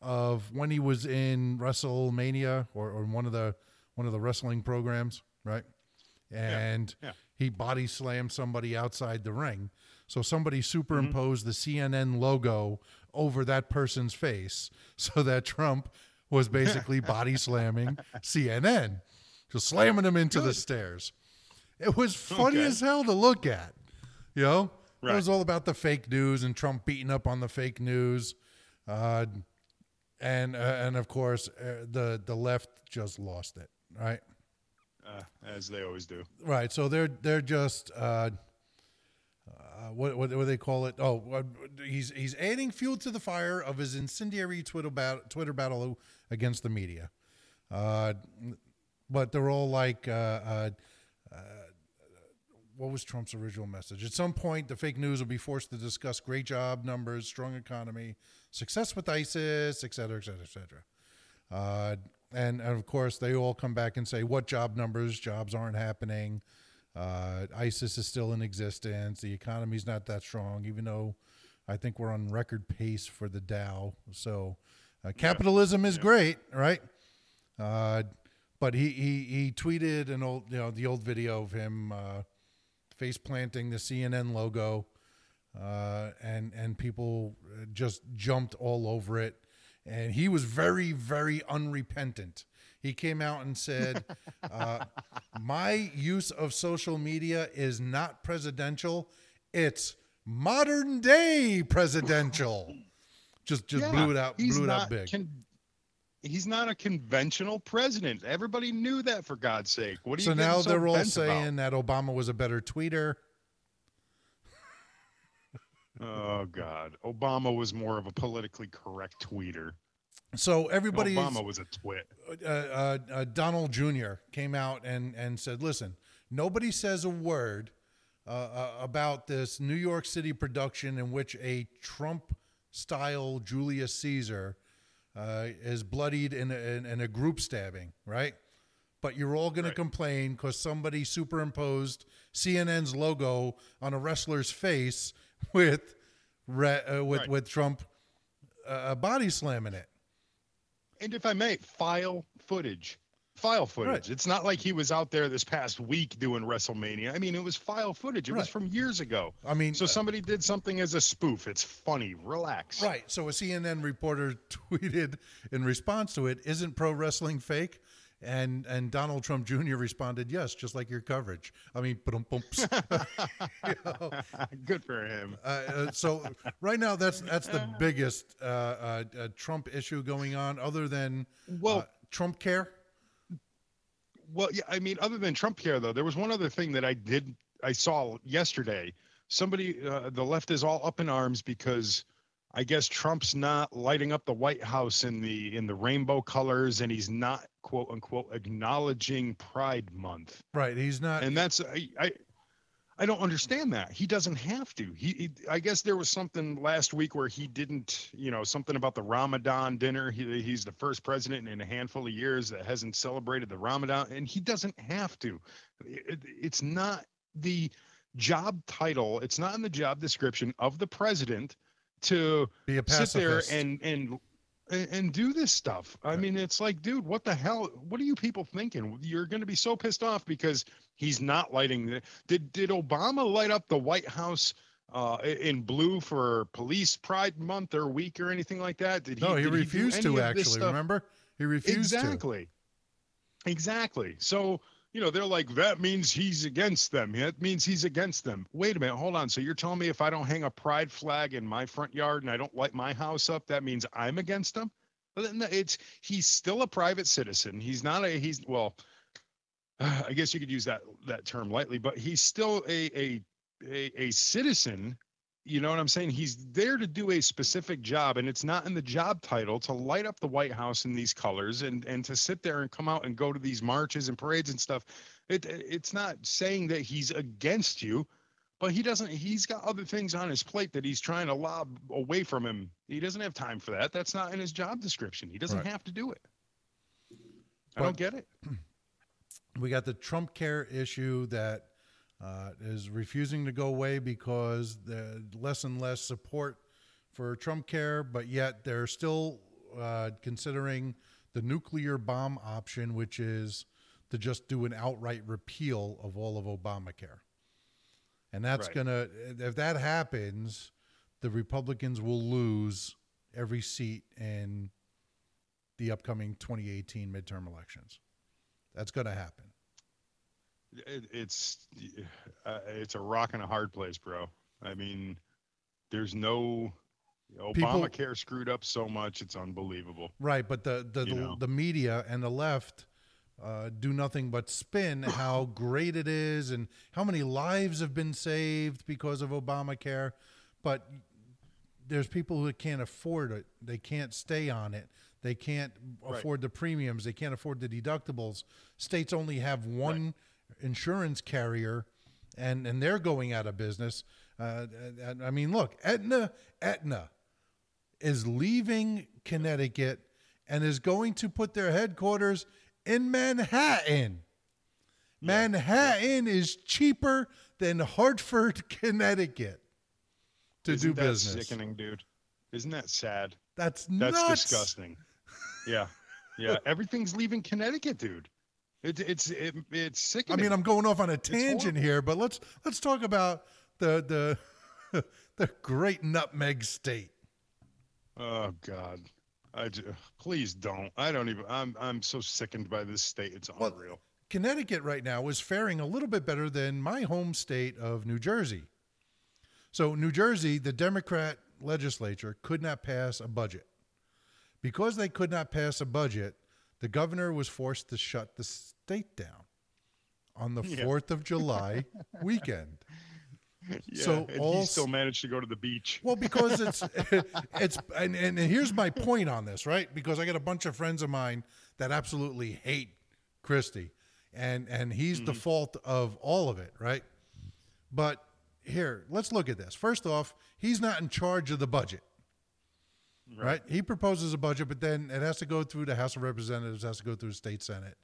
of when he was in WrestleMania or, or one of the one of the wrestling programs, right? And yeah. he body slammed somebody outside the ring. So somebody superimposed the CNN logo over that person's face so that Trump was basically body slamming CNN, just slamming him into the stairs. It was funny Okay. as hell to look at. You know, it was all about the fake news and Trump beating up on the fake news, uh, and uh, and of course uh, the the left just lost it. Right, Uh, as they always do. right. So they're they're just uh, what, what do they call it? Oh, uh, he's he's adding fuel to the fire of his incendiary Twitter battle, Twitter battle against the media. Uh, but they're all like, uh, uh, what was Trump's original message? At some point, the fake news will be forced to discuss great job numbers, strong economy, success with ISIS, et cetera, et cetera, et cetera. And of course, they all come back and say, what job numbers? Jobs aren't happening. Uh, ISIS is still in existence. The economy's not that strong, even though I think we're on record pace for the Dow. So uh, capitalism is great, right? Uh, but he, he he tweeted an old you know the old video of him uh, face planting the CNN logo, uh, and and people just jumped all over it, and he was very very unrepentant. He came out and said, uh, "My use of social media is not presidential; it's modern day presidential." Just just Yeah, blew it out, blew it out big. con- he's not a conventional president. Everybody knew that for God's sake. What are so you now so they're all saying that Obama was a better tweeter. Oh God, Obama was more of a politically correct tweeter. So everybody, Obama was a twit. uh, uh, uh, Donald Jr. came out and and said, "Listen, nobody says a word uh, uh, about this New York City production in which a Trump-style Julius Caesar uh, is bloodied in a, in, in a group stabbing, right?" But you're all going Right. to complain because somebody superimposed CNN's logo on a wrestler's face with re- uh, with Right. with Trump uh, body slamming it. And if I may, file footage. File footage. Right. It's not like he was out there this past week doing WrestleMania. I mean, it was file footage. It was from years ago. I mean, So uh, somebody did something as a spoof. It's funny. Relax. Right. So a CNN reporter tweeted in response to it, "Isn't pro wrestling fake?" And and Donald Trump Jr. responded, "Yes, just like your coverage." I mean. You know, Good for him. uh, uh, so right now, that's that's the biggest uh, uh, uh, Trump issue going on, other than Well- uh, Trump care. Well, yeah, I mean, other than Trump care, though, there was one other thing that I did, I saw yesterday. Somebody, uh, the left is all up in arms because I guess Trump's not lighting up the White House in the in the rainbow colors, and he's not quote unquote acknowledging Pride Month, Right. He's not. and that's I. I I don't understand that. He doesn't have to. He, he, I guess there was something last week where he didn't, you know, something about the Ramadan dinner. He, he's the first president in a handful of years that hasn't celebrated the Ramadan, and he doesn't have to. It, it's not the job title. It's not in the job description of the president to be a sit there and and and and do this stuff. I mean, it's like, dude, what the hell? What are you people thinking? You're going to be so pissed off because he's not lighting the. Did did Obama light up the White House uh, in blue for Police Pride Month or week or anything like that? Did he? no, he refused any to actually. Remember, he refused to. exactly. Exactly. So you know they're like that means he's against them. That means he's against them. Wait a minute, hold on. So you're telling me if I don't hang a pride flag in my front yard and I don't light my house up, that means I'm against them? It's he's still a private citizen. He's not a he's well. I guess you could use that that term lightly, but he's still a a a, a citizen you know what I'm saying? He's there to do a specific job, and it's not in the job title to light up the White House in these colors and and to sit there and come out and go to these marches and parades and stuff. It it's not saying that he's against you, but he doesn't. He's got other things on his plate that he's trying to lob away from him. He doesn't have time for that. That's not in his job description. He doesn't Right. have to do it. I But- don't get it. we got the Trump care issue that uh, is refusing to go away because the less and less support for Trump care, but yet they're still uh, considering the nuclear bomb option, which is to just do an outright repeal of all of Obamacare. And that's Right. going to, if that happens, the Republicans will lose every seat in the upcoming 2018 midterm elections. That's going to happen. It, it's uh, it's a rock and a hard place, bro. I mean, there's no People- Obamacare screwed up so much, it's unbelievable. Right, but the the the, the media and the left uh, do nothing but spin how great it is and how many lives have been saved because of Obamacare. But there's people who can't afford it. They can't stay on it. They can't afford the premiums. They can't afford the deductibles. States only have one insurance carrier, and and they're going out of business. Uh, I mean, look, Aetna, Aetna is leaving Connecticut and is going to put their headquarters in Manhattan. Manhattan is cheaper than Hartford, Connecticut to Isn't do that business. Sickening, dude. Isn't that sad? That's not That's nuts. disgusting. Yeah, yeah. Everything's leaving Connecticut, dude. It, it's it, it's sickening. I mean, I'm going off on a tangent here, but let's let's talk about the the the great nutmeg state. Oh God, I ju- please don't. I don't even. I'm I'm so sickened by this state. It's Well, unreal. Connecticut right now is faring a little bit better than my home state of New Jersey. So, New Jersey, the Democrat legislature could not pass a budget. Because they could not pass a budget, the governor was forced to shut the state down on the Yeah. 4th of July weekend. Yeah, so all he still managed to go to the beach. Well, because it's it's and, and here's my point on this, right? Because I got a bunch of friends of mine that absolutely hate Christie, and and he's the mm-hmm. fault of all of it, right? But here, let's look at this. First off, he's not in charge of the budget. Right. He proposes a budget, but then it has to go through the House of Representatives, has to go through the state Senate.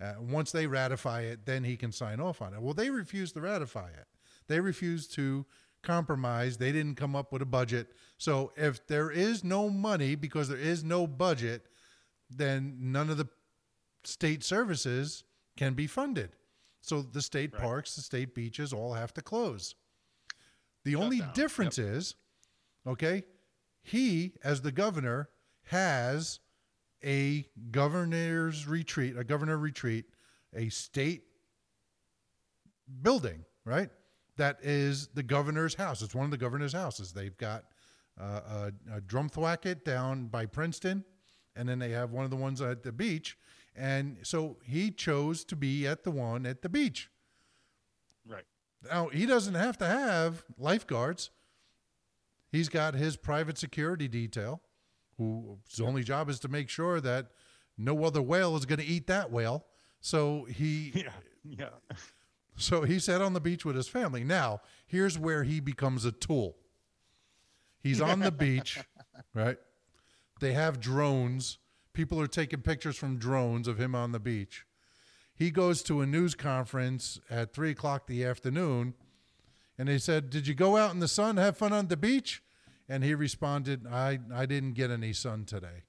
Uh, once they ratify it, then he can sign off on it. Well, they refused to ratify it. They refused to compromise. They didn't come up with a budget. So if there is no money because there is no budget, then none of the state services can be funded. So the state parks, the state beaches all have to close. The only down. difference is, okay, he, as the governor, has a governor's retreat, a governor retreat, a state building, right? That is the governor's house. It's one of the governor's houses. They've got uh, a, a drumthwacket down by Princeton, and then they have one of the ones at the beach. And so he chose to be at the one at the beach. Right. Now, he doesn't have to have lifeguards. He's got his private security detail, whose only job is to make sure that no other whale is going to eat that whale. So he Yeah. Yeah. so he sat on the beach with his family. Now, here's where he becomes a tool. He's on the beach, right? They have drones. People are taking pictures from drones of him on the beach. He goes to a news conference at three o'clock the afternoon, and they said, "Did you go out in the sun, have fun on the beach?" And he responded, "I I didn't get any sun today."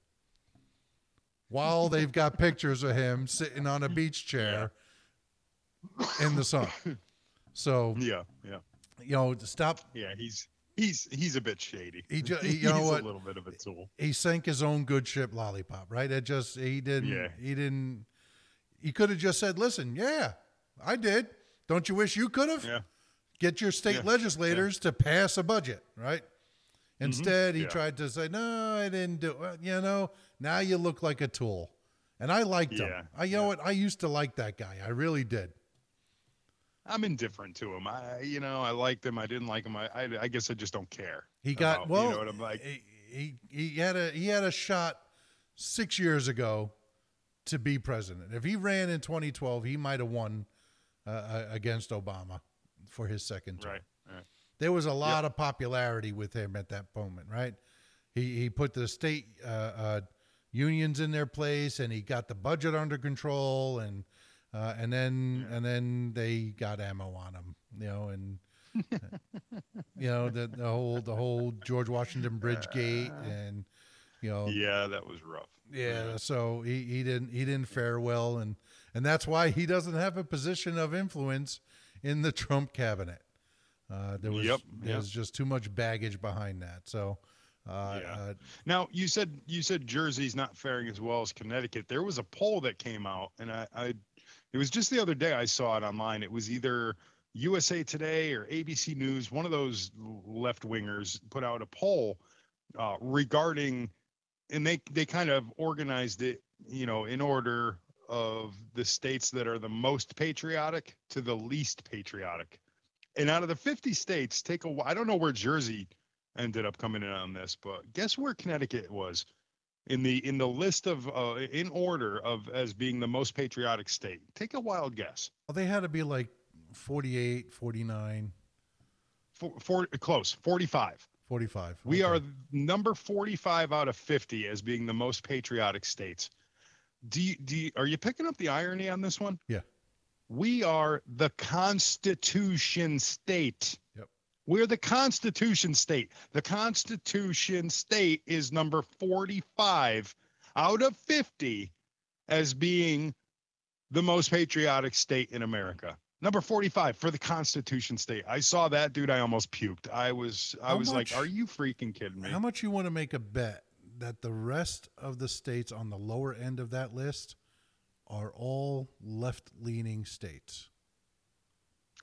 While they've got pictures of him sitting on a beach chair in the sun. So Yeah. Yeah. you know, stop. Yeah. He's he's he's a bit shady. He just he's you know what? a little bit of a tool. He sank his own good ship, lollipop. Right? It just he didn't. Yeah. He didn't. He could have just said, "Listen, yeah, I did. Don't you wish you could have? Yeah. Get your state Yeah, Mm-hmm. legislators to pass a budget, right?" Instead, he Yeah. tried to say, "No, I didn't do it." You know, now you look like a tool. And I liked him. I, you know what? I used to like that guy. I really did. I'm indifferent to him. I you know I liked him. I didn't like him. I I, I guess I just don't care. He got about- well. You know what I'm like? he, he he had a he had a shot six years ago to be president. If he ran in 2012, he might have won uh, uh, against Obama for his second term. Right. Right. There was a lot of popularity with him at that moment, right? He he put the state uh, uh, unions in their place, and he got the budget under control, and uh, and then and then they got ammo on him, you know, and you know the the whole the whole George Washington Bridge gate, and you know Yeah, that was rough. yeah, so he, he didn't he didn't fare well, and and that's why he doesn't have a position of influence in the Trump cabinet. Uh, there was Yep, there's just too much baggage behind that. So uh, Yeah. uh, Now you said you said Jersey's not faring as well as Connecticut. There was a poll that came out, and I, I it was just the other day I saw it online. It was either USA Today or ABC News. One of those left wingers put out a poll uh, regarding, and they they kind of organized it, you know, in order of the states that are the most patriotic to the least patriotic. And out of the 50 states, take a I don't know where Jersey ended up coming in on this, but guess where Connecticut was in the in the list of uh, in order of as being the most patriotic state. Take a wild guess. Well, they had to be like 48, 49, For, for close, 45. 45. We Okay. are number 45 out of 50 as being the most patriotic states. Do you, do you, are you picking up the irony on this one? Yeah. We are the Constitution state. Yep. We're the Constitution state. The Constitution state is number 45 out of 50 as being the most patriotic state in America. Number 45 for the Constitution state. I saw that dude. I almost puked. I was, I How was much- like, are you freaking kidding me? How much you want to make a bet that the rest of the states on the lower end of that list are all left-leaning states?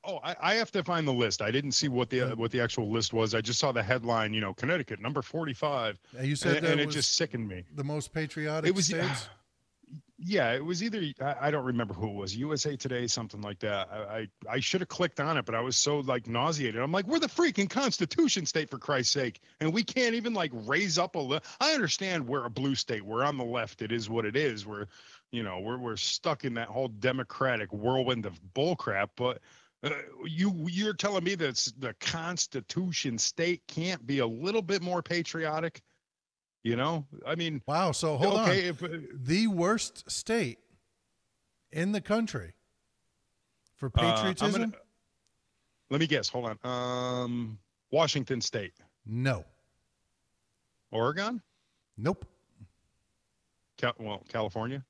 Oh, I, I have to find the list. I didn't see what the Mm. what the actual list was. I just saw the headline. You know, Connecticut number forty five, And you said and, that and it just sickened me. the most patriotic It was states. yeah, it was either I, don't remember who it was, USA Today, something like that. I I, I should have clicked on it, but I was so like nauseated. I'm like, we're the freaking Constitution state for Christ's sake, and we can't even like raise up a. Li- I understand we're a blue state. We're on the left. It is what it is. We're you know we're we're stuck in that whole democratic whirlwind of bullcrap, but. Uh, you you're telling me that the Constitution state can't be a little bit more patriotic? You know, I mean, Wow. So hold okay, on. if, uh, The worst state in the country for Uh, gonna- patriotism? let me guess. Hold on. Um, Washington State, no. Oregon, Nope. Cal- well, California.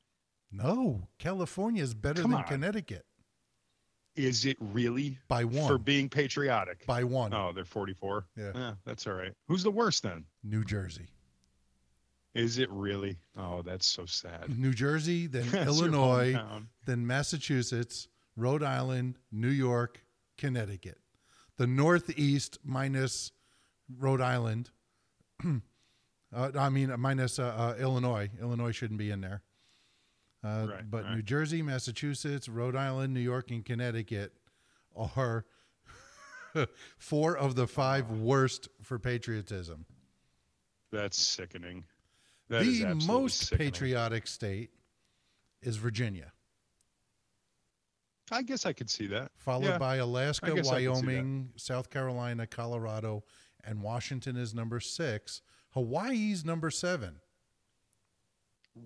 No. California is better Come than on. Connecticut Is it really by one. for being patriotic? by one. Oh, they're 44. Yeah. that's all right. Who's the worst then? New Jersey. Is it really? Oh, that's so sad. New Jersey, then Illinois, then Massachusetts, Rhode Island, New York, Connecticut. The Northeast minus Rhode Island. uh, I mean, minus uh, uh, Illinois. Illinois shouldn't be in there. Uh, Right, but right. New Jersey, Massachusetts, Rhode Island, New York, and Connecticut are four of the five worst for patriotism. That's sickening. That the most sickening. patriotic state is Virginia. I guess I could see that. followed Yeah, by Alaska, guess I can see that. Wyoming, South Carolina, Colorado, and Washington is number six. Hawaii's number seven.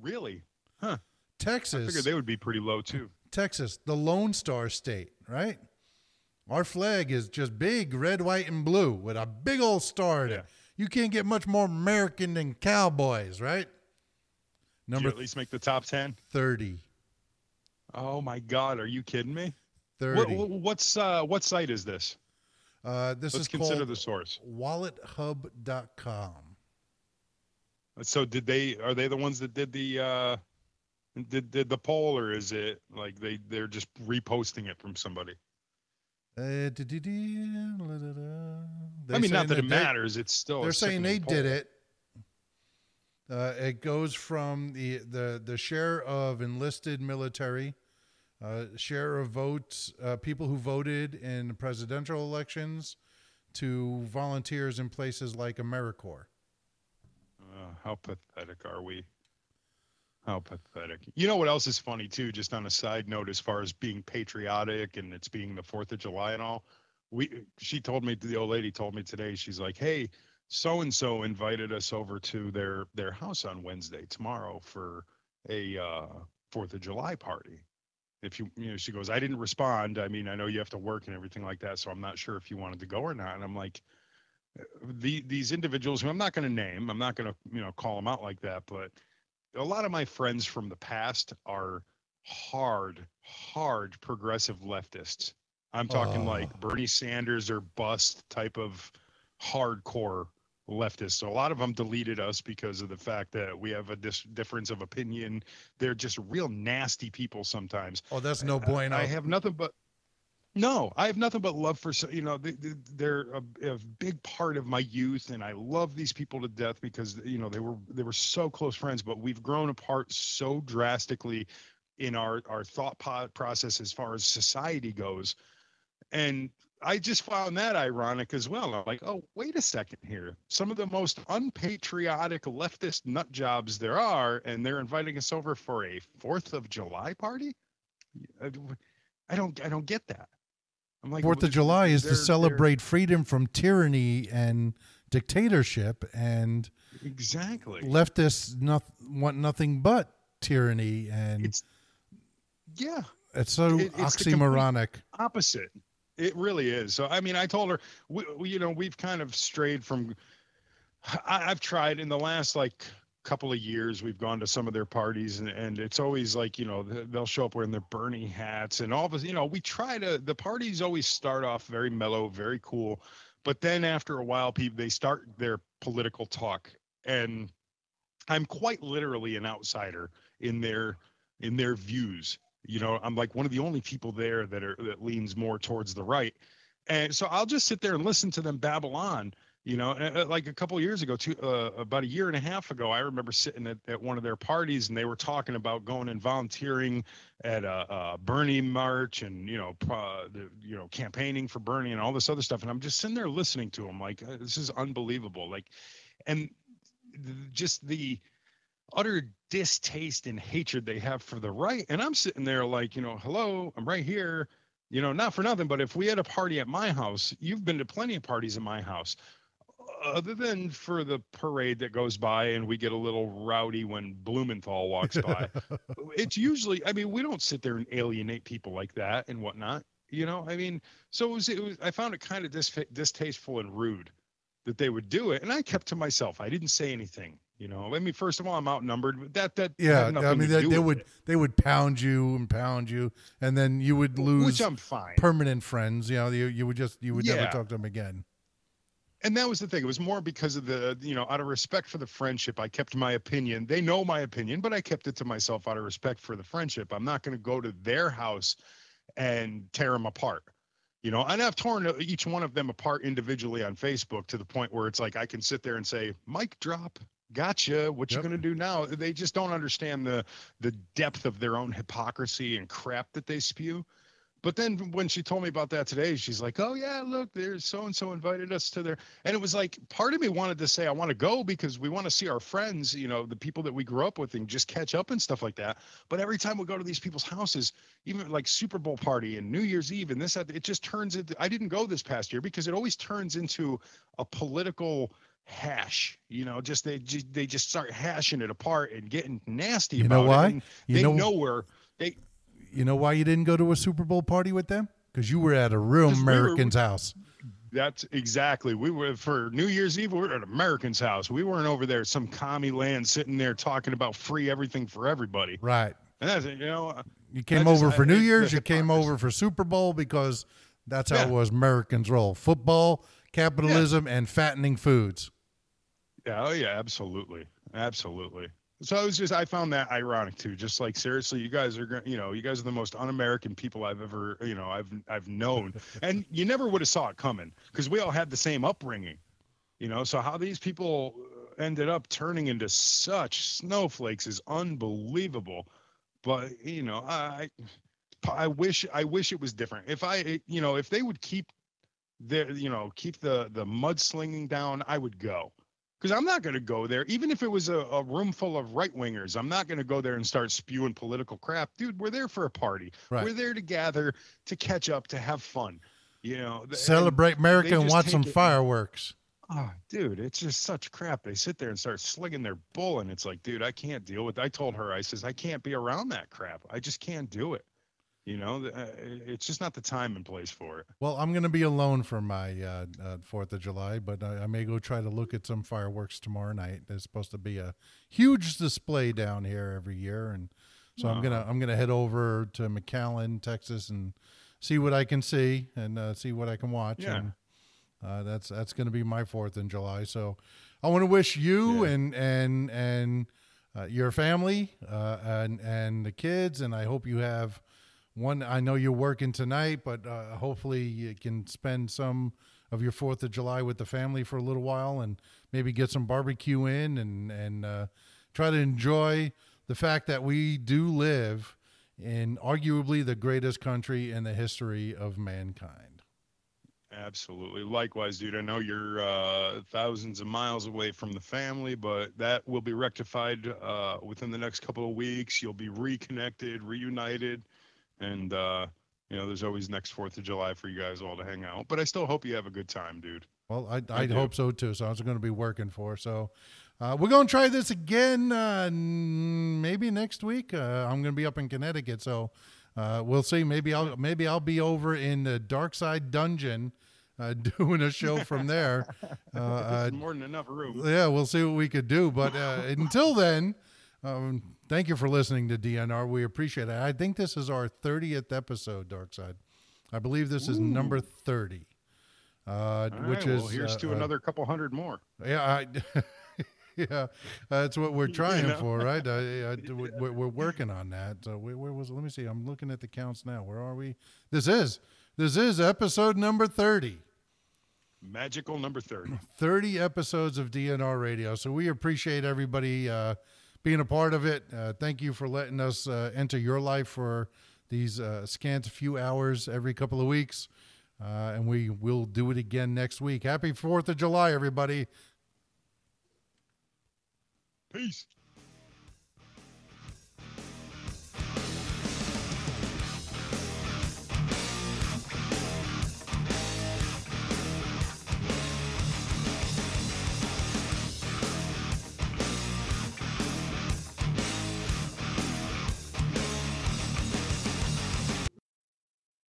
Really? Huh. Texas. I figured they would be pretty low too. Texas, the Lone Star State, right? Our flag is just big, red, white, and blue with a big old star in Yeah. You can't get much more American than cowboys, right? Number at least make the top 10? 30. Oh my God, are you kidding me? 30. What, what- what's uh, what site is this? uh, this Let's is consider called the source. wallethub.com. So did they are they the ones that did the uh did did the poll or is it like they they're just reposting it from somebody? Uh. I mean, not saying that it matters. It's still. They're saying they sickening did it. Uh, it goes from the, the, the share of enlisted military, uh, share of votes, uh, people who voted in presidential elections, to volunteers in places like AmeriCorps. Uh, how pathetic are we? How pathetic. You know what else is funny too? Just on a side note, as far as being patriotic and it's being the Fourth of July and all, we she told me the old lady told me today. She's like, "Hey, so and so invited us over to their their house on Wednesday tomorrow for a uh, Fourth of July party." If you you know, she goes, "I didn't respond. I mean, I know you have to work and everything like that, so I'm not sure if you wanted to go or not." And I'm like the these individuals who I'm not going to name, I'm not going to you know call them out like that, but a lot of my friends from the past are hard, hard progressive leftists. I'm talking Oh. like Bernie Sanders or bust type of hardcore leftists. So a lot of them deleted us because of the fact that we have a dis- difference of opinion. They're just real nasty people sometimes. Oh, that's no I- bueno. I have nothing but no, I have nothing but love for you know they, they- they're a, a big part of my youth, and I love these people to death because you know they were they were so close friends, but we've grown apart so drastically in our our thought process as far as society goes. And i just found that ironic as well. I'm like oh wait a second here. Some of the most unpatriotic leftist nut jobs there are and they're inviting us over for a fourth of july party? I- i don't i don't get that like Fourth of July is to celebrate freedom from tyranny and dictatorship, and exactly leftists not, want nothing but tyranny, and it's yeah it's so it- it's oxymoronic. opposite. It really is. So I mean, I told her, we, we, you know, we've kind of strayed from. I, I've tried in the last like couple of years. We've gone to some of their parties, and, and it's always like you know they'll show up wearing their Bernie hats, and all of us, you know, we try to. The parties always start off very mellow, very cool, but then after a while, people they start their political talk, and I'm quite literally an outsider in their in their views you know i'm like one of the only people there that are that leans more towards the right and so i'll just sit there and listen to them babble on you know like a couple years ago two uh, about a year and a half ago i remember sitting at, at one of their parties and they were talking about going and volunteering at a, a bernie march and you know the, you know campaigning for bernie and all this other stuff and i'm just sitting there listening to them like uh, this is unbelievable like and just the utter distaste and hatred they have for the right. And I'm sitting there like, you know, hello, I'm right here. You know, not for nothing, but if we had a party at my house, you've been to plenty of parties in my house. Other than for the parade that goes by and we get a little rowdy when Blumenthal walks by, it's usually, I mean, we don't sit there and alienate people like that and whatnot. You know, I mean, so it was, it was I found it kind of dis- distasteful and rude that they would do it. And I kept to myself. I didn't say anything. You know, I mean, first of all, I'm outnumbered. But that that Yeah, I mean to they, do they with would it, they would pound you and pound you, and then you would lose which I'm fine. permanent friends. You know, you you would just you would never talk to them again. And that was the thing. It was more because of the, you know, out of respect for the friendship, I kept my opinion. They know my opinion, but I kept it to myself out of respect for the friendship. I'm not going to go to their house and tear them apart. You know, and I've torn uh, each one of them apart individually on Facebook to the point where it's like I can sit there and say, "Mic drop, gotcha. What you Yep. going to do now?" They just don't understand the the depth of their own hypocrisy and crap that they spew. But then when she told me about that today, she's like, "Oh yeah, look, there's so and so invited us to their," and it was like part of me wanted to say I want to go because we want to see our friends, you know, the people that we grew up with, and just catch up and stuff like that. But every time we go to these people's houses, even like Super Bowl party and New Year's Eve and this, it just turns into. I didn't go this past year because it always turns into a political hash. You know, just they just they just start hashing it apart and getting nasty. You know about why? It. And You they know- know where they You know why you didn't go to a Super Bowl party with them? Because you were at a real 'Cause we were- American's house. That's exactly. We were for New Year's Eve. We were at American's house. We weren't over there some commie land sitting there talking about free everything for everybody. Right. And that's it. You know, uh, You came just- over I- for New Year's. You came over for Super Bowl because that's how Yeah. it was Americans roll: football, capitalism, and fattening foods. yeah, oh yeah, absolutely, absolutely. So I was just I found that ironic too. Just like seriously, you guys are, you know, you guys are the most un-American people I've ever, you know, I've I've known, and you never would have saw it coming because we all had the same upbringing, you know. So how these people uh, ended up turning into such snowflakes is unbelievable. But you know, I I wish I wish it was different. If I, you know, if they would keep their, you know, keep the the mudslinging down, I would go because I'm not going to go there, even if it was a, a room full of right wingers. I'm not going to go there and start spewing political crap, dude. We're there for a party. Right. We're there to gather, to catch up, to have fun. You know, Celebrate America and watch some it- fireworks. Oh, dude, it's just such crap. They sit there and start slinging their bull, and it's like, dude, I can't deal with. I told her, I says, I can't be around that crap. I just can't do it. You know, uh, it's just not the time and place for it. Well, I'm going to be alone for my uh, uh, Fourth of July, but I, I may go try to look at some fireworks tomorrow night. There's supposed to be a huge display down here every year, and so I'm gonna I'm gonna head over to McAllen, Texas, and see what I can see and uh, see what I can watch. Yeah. And uh, that's that's going to be my Fourth in July. So I want to wish you Yeah. and and and uh, your family uh, and and the kids, and I hope you have one. I know you're working tonight, but uh, hopefully you can spend some of your Fourth of July with the family for a little while, and maybe get some barbecue in, and and uh, try to enjoy the fact that we do live in arguably the greatest country in the history of mankind. Absolutely. Likewise, dude. I know you're uh, thousands of miles away from the family, but that will be rectified uh, within the next couple of weeks. You'll be reconnected, reunited, and uh, you know, there's always next Fourth of July for you guys all to hang out. But I still hope you have a good time, dude. Well, I, I hope so too. So I was going to be working for. So uh, we're going to try this again uh, n- maybe next week. Uh, I'm going to be up in Connecticut, so uh, we'll see. Maybe I'll maybe I'll be over in the Dark Side Dungeon uh, doing a show from there. Uh, uh, more than enough room. yeah, we'll see what we could do. But uh, until then, um, thank you for listening to DNR. We appreciate it. I think this is our 30th episode, Dark Side. I believe this is number 30. Uh, which is well, here's uh, to uh, another couple hundred more. yeah, I, yeah, that's what we're trying know? for, right? I, I, we're, we're working on that. So where, where was? Let me see. I'm looking at the counts now. Where are we? This is this is episode number thirty. Magical number 30. 30 episodes of DNR Radio. So we appreciate everybody uh, being a part of it. Uh, thank you for letting us uh, enter your life for these uh, scant few hours every couple of weeks. Uh, and we will do it again next week. Happy 4th of July, everybody. Peace.